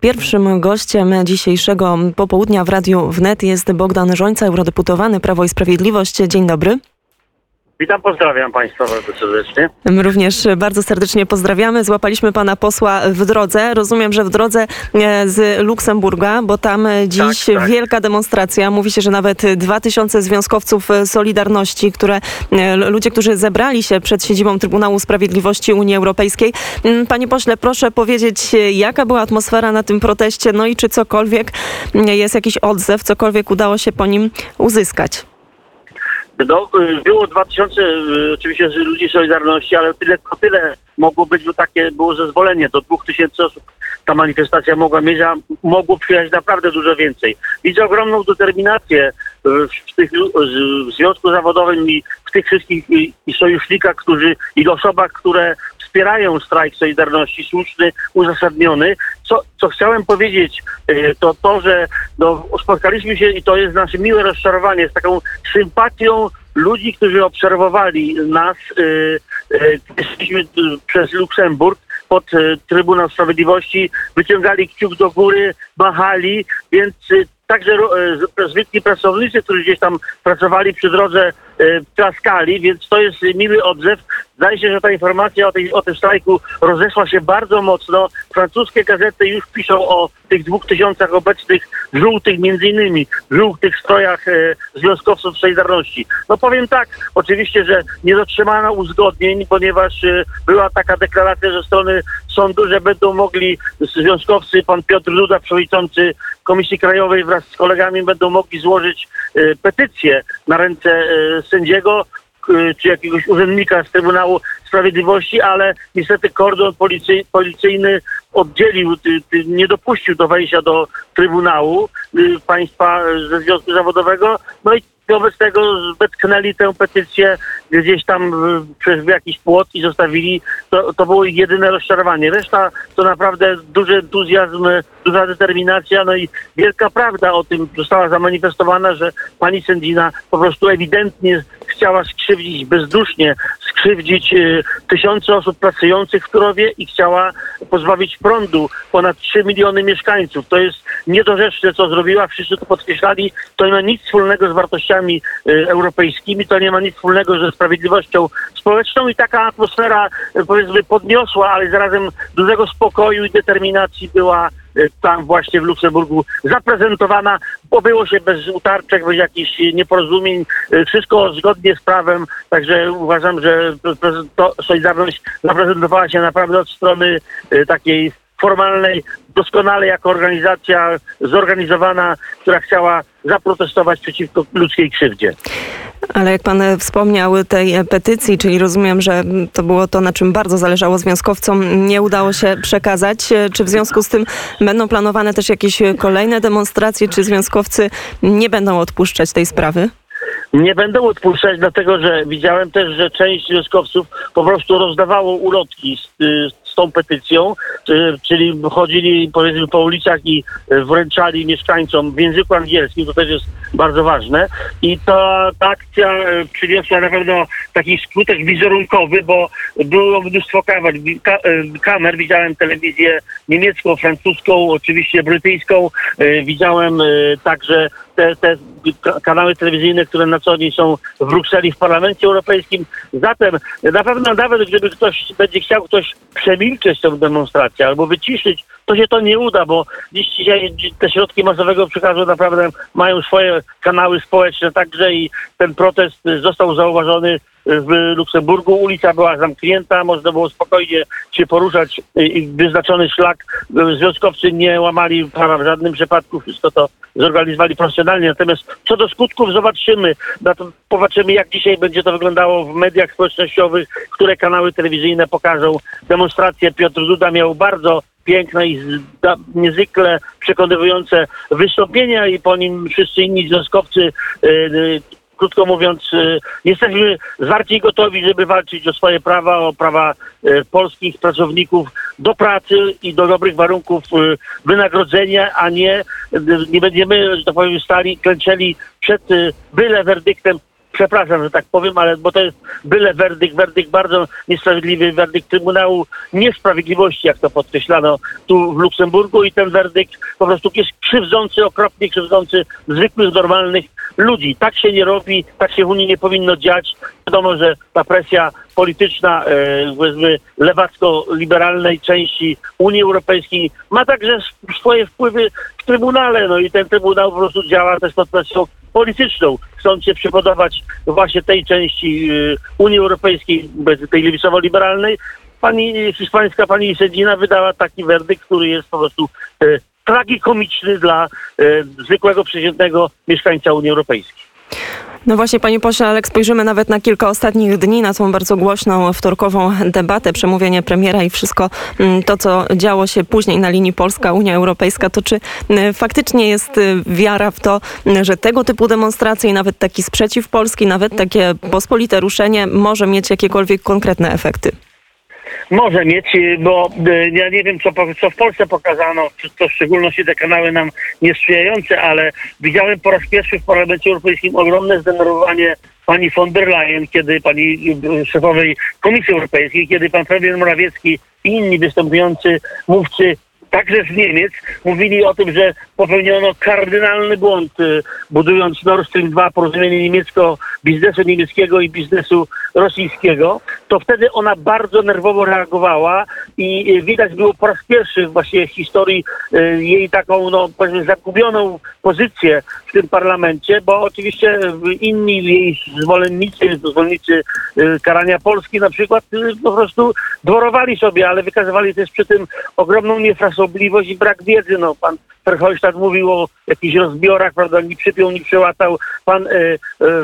Pierwszym gościem dzisiejszego popołudnia w Radiu Wnet jest Bogdan Żońca, eurodeputowany Prawo i Sprawiedliwość. Dzień dobry. Witam, pozdrawiam Państwa bardzo serdecznie. My również bardzo serdecznie pozdrawiamy. Złapaliśmy pana posła w drodze. Rozumiem, że w drodze e, z Luksemburga, bo tam dziś Tak, tak. wielka demonstracja. Mówi się, że nawet 2000 związkowców Solidarności, które e, ludzie, którzy zebrali się przed siedzibą Trybunału Sprawiedliwości Unii Europejskiej. Mm, Panie pośle, proszę powiedzieć, jaka była atmosfera na tym proteście, no i czy cokolwiek mm, jest jakiś odzew, cokolwiek udało się po nim uzyskać. No, y, było 2000 y, oczywiście ludzi Solidarności, ale tyle, tyle mogło być, bo takie było zezwolenie. Do 2000 osób ta manifestacja mogła mieć, a mogło przyjechać naprawdę dużo więcej. Widzę ogromną determinację y, w, tych, w związku zawodowym i w tych wszystkich i, i sojusznikach, którzy i osobach, które wspierają strajk Solidarności, słuszny, uzasadniony. Co, co chciałem powiedzieć, y, to to, że no, spotkaliśmy się i to jest nasze miłe rozczarowanie z taką sympatią ludzi, którzy obserwowali nas. y, y, Szliśmy y, przez Luksemburg pod Trybunał Sprawiedliwości, wyciągali kciuk do góry, machali, więc także z- zwykli pracownicy, którzy gdzieś tam pracowali przy drodze, y, klaskali, więc to jest miły odzew. Zdaje się, że ta informacja o, tej, o tym strajku rozeszła się bardzo mocno. Francuskie gazety już piszą o tych dwóch tysiącach obecnych żółtych, między innymi żółtych strojach e, związkowców Solidarności. No powiem tak, oczywiście, że nie dotrzymano uzgodnień, ponieważ e, była taka deklaracja ze strony sądu, że będą mogli związkowcy, pan Piotr Duda, przewodniczący Komisji Krajowej wraz z kolegami będą mogli złożyć e, petycję na ręce e, sędziego, k- czy jakiegoś urzędnika z Trybunału Sprawiedliwości, ale niestety kordon policy, policyjny oddzielił, nie dopuścił do wejścia do Trybunału y, państwa y, ze Związku Zawodowego. No i wobec tego wetknęli tę petycję gdzieś tam przez jakiś płot i zostawili. To, to było jedyne rozczarowanie. Reszta to naprawdę duży entuzjazm, duża determinacja, no i wielka prawda o tym została zamanifestowana, że pani sędzina po prostu ewidentnie chciała skrzywdzić bezdusznie, skrzywdzić y, tysiące osób pracujących w Turowie i chciała pozbawić prądu ponad 3 miliony mieszkańców. To jest niedorzeczne, co zrobiła. Wszyscy to podkreślali. To nie ma nic wspólnego z wartościami y, europejskimi, to nie ma nic wspólnego ze sprawiedliwością społeczną i taka atmosfera, y, powiedzmy, podniosła, ale zarazem dużego spokoju i determinacji była tam właśnie w Luksemburgu zaprezentowana. Obyło się bez utarczek, bez jakichś nieporozumień, y, wszystko zgodnie z prawem, także uważam, że Solidarność zaprezentowała się naprawdę od strony y, takiej formalnej, doskonale jako organizacja zorganizowana, która chciała zaprotestować przeciwko ludzkiej krzywdzie. Ale jak pan e, wspomniał tej e, petycji, czyli rozumiem, że to było to, na czym bardzo zależało związkowcom, nie udało się przekazać. E, Czy w związku z tym będą planowane też jakieś kolejne demonstracje, czy związkowcy nie będą odpuszczać tej sprawy? Nie będę odpuszczać, dlatego że widziałem też, że część związkowców po prostu rozdawało ulotki z, y, tą petycją, czyli chodzili powiedzmy po ulicach i wręczali mieszkańcom w języku angielskim, to też jest bardzo ważne. I ta, ta akcja y, przyniosła na pewno taki skutek wizerunkowy, bo było mnóstwo kamer, ka, y, kamer. widziałem telewizję niemiecką, francuską, oczywiście brytyjską, y, widziałem także te, te ka- kanały telewizyjne, które na co dzień są w Brukseli, w Parlamencie Europejskim. Zatem na pewno nawet gdyby ktoś będzie chciał ktoś przemilczeć tę demonstrację albo wyciszyć, to się to nie uda, bo dziś dzisiaj te środki masowego przekazu naprawdę mają swoje kanały społeczne także i ten protest został zauważony w Luksemburgu. Ulica była zamknięta, można było spokojnie się poruszać i wyznaczony szlak. Związkowcy nie łamali prawa w żadnym przypadku, wszystko to zorganizowali profesjonalnie. Natomiast co do skutków zobaczymy. Na to jak dzisiaj będzie to wyglądało w mediach społecznościowych, które kanały telewizyjne pokażą demonstrację. Piotr Duda miał bardzo piękne i niezwykle przekonywujące wystąpienia i po nim wszyscy inni związkowcy y, y, krótko mówiąc, y, jesteśmy zwarci gotowi, żeby walczyć o swoje prawa, o prawa y, polskich pracowników do pracy i do dobrych warunków y, wynagrodzenia, a nie, nie będziemy, że tak powiem, stali, klęczeli przed byle werdyktem przepraszam, że tak powiem, ale bo to jest byle werdykt, werdykt bardzo niesprawiedliwy, werdykt Trybunału Niesprawiedliwości, jak to podkreślano tu w Luksemburgu i ten werdykt po prostu jest krzywdzący, okropnie krzywdzący zwykłych, normalnych ludzi. Tak się nie robi, tak się w Unii nie powinno dziać. Wiadomo, że ta presja polityczna, e, powiedzmy, lewacko-liberalnej części Unii Europejskiej ma także sw- swoje wpływy w Trybunale, no i ten Trybunał po prostu działa też pod presją polityczną, chcąc się przypodobać właśnie tej części y, Unii Europejskiej, tej lewicowo-liberalnej. Pani hiszpańska, pani sędzina wydała taki werdykt, który jest po prostu y, tragikomiczny dla zwykłego, przeciętnego mieszkańca Unii Europejskiej. No właśnie, panie pośle, ale spojrzymy nawet na kilka ostatnich dni, na tą bardzo głośną wtorkową debatę, przemówienie premiera i wszystko mm, to, co działo się później na linii Polska-Unia Europejska, to czy mm, faktycznie jest y, wiara w to, mm, że tego typu demonstracje i nawet taki sprzeciw Polski, nawet takie pospolite ruszenie może mieć jakiekolwiek konkretne efekty? Może mieć, bo y, ja nie wiem, co, co w Polsce pokazano, czy to w szczególności te kanały nam niesprzyjające, ale widziałem po raz pierwszy w Parlamencie Europejskim ogromne zdenerwowanie pani von der Leyen, kiedy pani y, szefowej Komisji Europejskiej, kiedy pan premier Morawiecki i inni występujący mówcy także z Niemiec mówili o tym, że popełniono kardynalny błąd, y, budując Nord Stream 2, porozumienie niemiecko, biznesu niemieckiego i biznesu rosyjskiego, to wtedy ona bardzo nerwowo reagowała i y, widać było po raz pierwszy właśnie w historii y, jej taką, no powiedzmy, zagubioną pozycję w tym parlamencie, bo oczywiście inni jej zwolennicy, zwolennicy karania Polski na przykład po prostu dworowali sobie, ale wykazywali też przy tym ogromną niefrasobliwość i brak wiedzy. No, pan Verhofstadt mówił o jakichś rozbiorach, prawda, ni przypiął, ni przełatał. Pan e, e,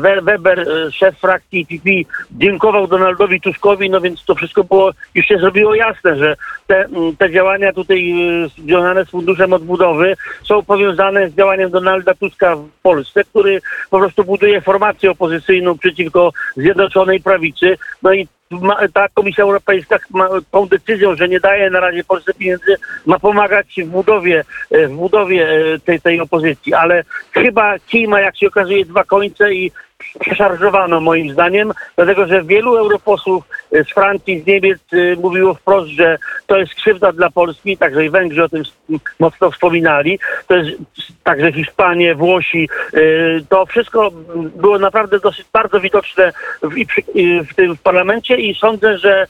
We- Weber, e, szef frakcji PPP, dziękował Donaldowi Tuskowi, no więc to wszystko było, już się zrobiło jasne, że te, mm, te działania tutaj związane z Funduszem Odbudowy są powiązane z działaniem Donalda Tuska w Polsce, który po prostu buduje formację opozycyjną przeciwko Zjednoczonej Prawicy. No i ma, ta Komisja Europejska ma tą decyzją, że nie daje na razie Polsce pieniędzy, ma pomagać w budowie, e, w budowie e, tej, tej opozycji, ale chyba kij ma, jak się okazuje, dwa końce i przeszarżowano moim zdaniem, dlatego że wielu europosłów e, z Francji, z Niemiec e, mówiło wprost, że to jest krzywda dla Polski, także i Węgrzy o tym mocno wspominali, to jest także Hiszpanie, Włosi, e, to wszystko było naprawdę dosyć bardzo widoczne w, w tym parlamencie i sądzę, że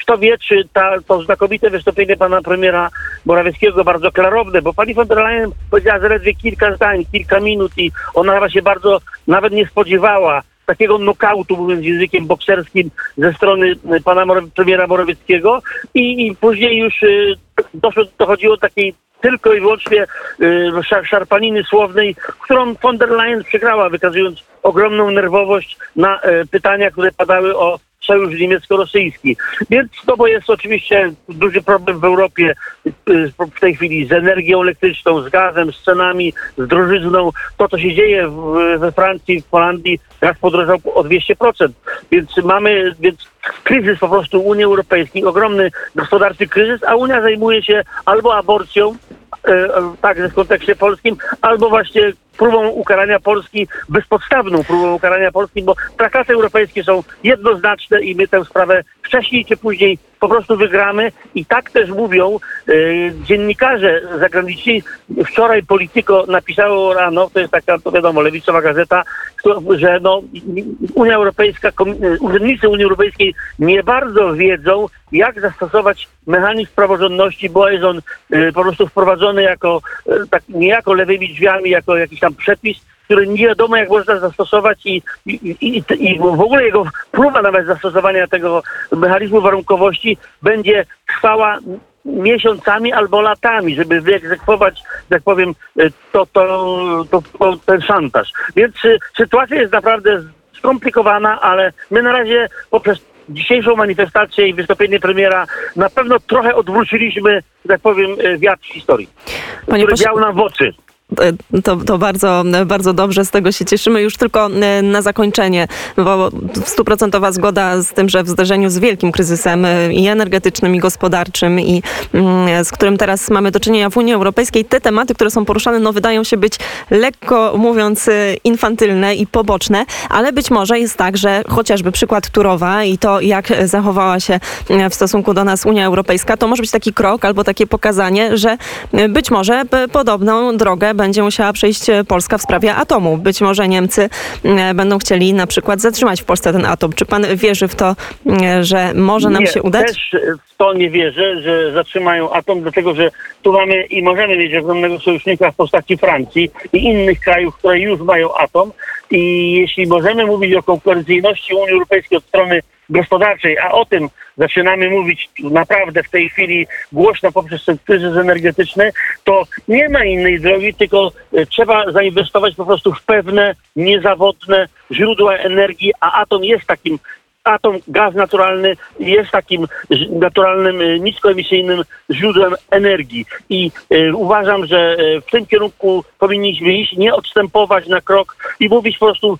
kto wie, czy ta, to znakomite wystąpienie pana premiera Morawieckiego, bardzo klarowne, bo pani von der Leyen powiedziała zaledwie kilka zdań, kilka minut i ona chyba się bardzo nawet nie spodziewała takiego nokautu, mówiąc językiem bokserskim, ze strony y, pana premiera Morawieckiego. I, i później już y, doszło, dochodziło do takiej tylko i wyłącznie y, szar, szarpaniny słownej, którą von der Leyen przegrała, wykazując ogromną nerwowość na y, pytania, które padały o sojusz niemiecko-rosyjski. Więc to bo jest oczywiście duży problem w Europie y, w tej chwili z energią elektryczną, z gazem, z cenami, z drożyzną. To, co się dzieje we Francji, w Holandii, gaz podrożał o 200%. Więc mamy więc kryzys po prostu Unii Europejskiej, ogromny gospodarczy kryzys, a Unia zajmuje się albo aborcją, także w kontekście polskim, albo właśnie próbą ukarania Polski, bezpodstawną próbą ukarania Polski, bo traktaty europejskie są jednoznaczne i my tę sprawę wcześniej czy później po prostu wygramy i tak też mówią e, dziennikarze zagraniczni. Wczoraj Polityko napisało rano, to jest taka, to wiadomo, lewicowa gazeta, że no, Unia Europejska, e, urzędnicy Unii Europejskiej nie bardzo wiedzą, jak zastosować mechanizm praworządności, bo jest on e, po prostu wprowadzony jako, e, tak niejako lewymi drzwiami, jako jakiś tam przepis, który nie wiadomo jak można zastosować i, i, i, i w ogóle jego próba nawet zastosowania tego mechanizmu warunkowości będzie trwała miesiącami albo latami, żeby wyegzekwować, tak powiem, e, to, to, to, to, ten szantaż. Więc e, sytuacja jest naprawdę skomplikowana, ale my na razie poprzez dzisiejszą manifestację i wystąpienie premiera na pewno trochę odwróciliśmy, tak powiem, e, wiatr historii, Panie który dział nam w oczy. E, To, to bardzo, bardzo dobrze, z tego się cieszymy. Już tylko e, na zakończenie, bo stuprocentowa zgoda z tym, że w zderzeniu z wielkim kryzysem e, i energetycznym, i gospodarczym, i mm, z którym teraz mamy do czynienia w Unii Europejskiej, te tematy, które są poruszane, no wydają się być lekko mówiąc infantylne i poboczne, ale być może jest tak, że chociażby przykład Turowa i to, jak zachowała się w stosunku do nas Unia Europejska, to może być taki krok albo takie pokazanie, że być może podobną drogę będzie musiała przejść e, Polska w sprawie atomu. Być może Niemcy e, będą chcieli na przykład zatrzymać w Polsce ten atom. Czy pan wierzy w to, e, że może nam nie, się udać? Też w to nie wierzę, że zatrzymają atom, dlatego że tu mamy i możemy mieć ogromnego sojusznika w postaci Francji i innych krajów, które już mają atom. I jeśli możemy mówić o konkurencyjności Unii Europejskiej od strony gospodarczej, a o tym zaczynamy mówić naprawdę w tej chwili głośno poprzez ten kryzys energetyczny, to nie ma innej drogi, tylko e, trzeba zainwestować po prostu w pewne niezawodne źródła energii, a atom jest takim atom, gaz naturalny jest takim naturalnym, e, niskoemisyjnym źródłem energii. I e, uważam, że w tym kierunku powinniśmy iść, nie odstępować na krok i mówić po prostu,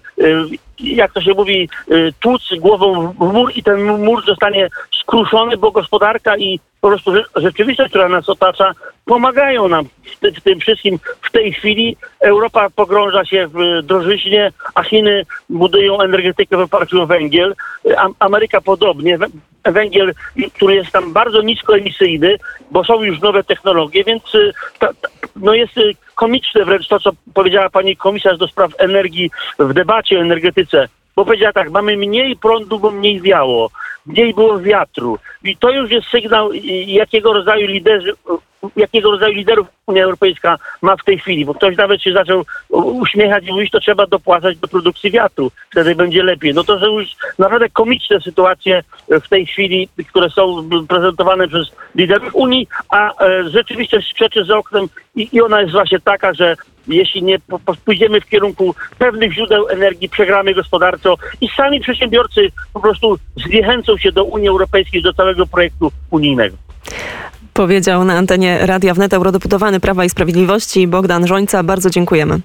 jak to się mówi, e, tłuc głową w mur i ten mur zostanie skruszony, bo gospodarka i po prostu rze- rzeczywistość, która nas otacza, pomagają nam w, ty- w tym wszystkim. W tej chwili Europa pogrąża się w drożyźnie, a Chiny budują energetykę w oparciu o węgiel. Am- Ameryka podobnie. Wę- Węgiel, który jest tam bardzo niskoemisyjny, bo są już nowe technologie, więc y, ta, ta, no jest y, komiczne wręcz to, co powiedziała pani komisarz do spraw energii w debacie o energetyce. Bo powiedziała tak, mamy mniej prądu, bo mniej wiało, mniej było wiatru. I to już jest sygnał, jakiego rodzaju liderzy, jakiego rodzaju liderów Unia Europejska ma w tej chwili. Bo ktoś nawet się zaczął uśmiechać i mówić, to trzeba dopłacać do produkcji wiatru, wtedy będzie lepiej. No to są już naprawdę komiczne sytuacje e, w tej chwili, które są prezentowane przez liderów Unii, a e, rzeczywistość sprzeczy za oknem i, i ona jest właśnie taka, że jeśli nie pójdziemy w kierunku pewnych źródeł energii, przegramy gospodarczo i sami przedsiębiorcy po prostu zniechęcą się do Unii Europejskiej, do całego projektu unijnego. Powiedział na antenie Radia Wnet eurodeputowany Prawa i Sprawiedliwości Bogdan Żońca. Bardzo dziękujemy.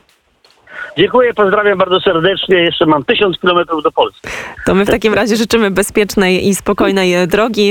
Dziękuję, pozdrawiam bardzo serdecznie. Jeszcze mam tysiąc kilometrów do Polski. To my w takim razie życzymy bezpiecznej i spokojnej drogi.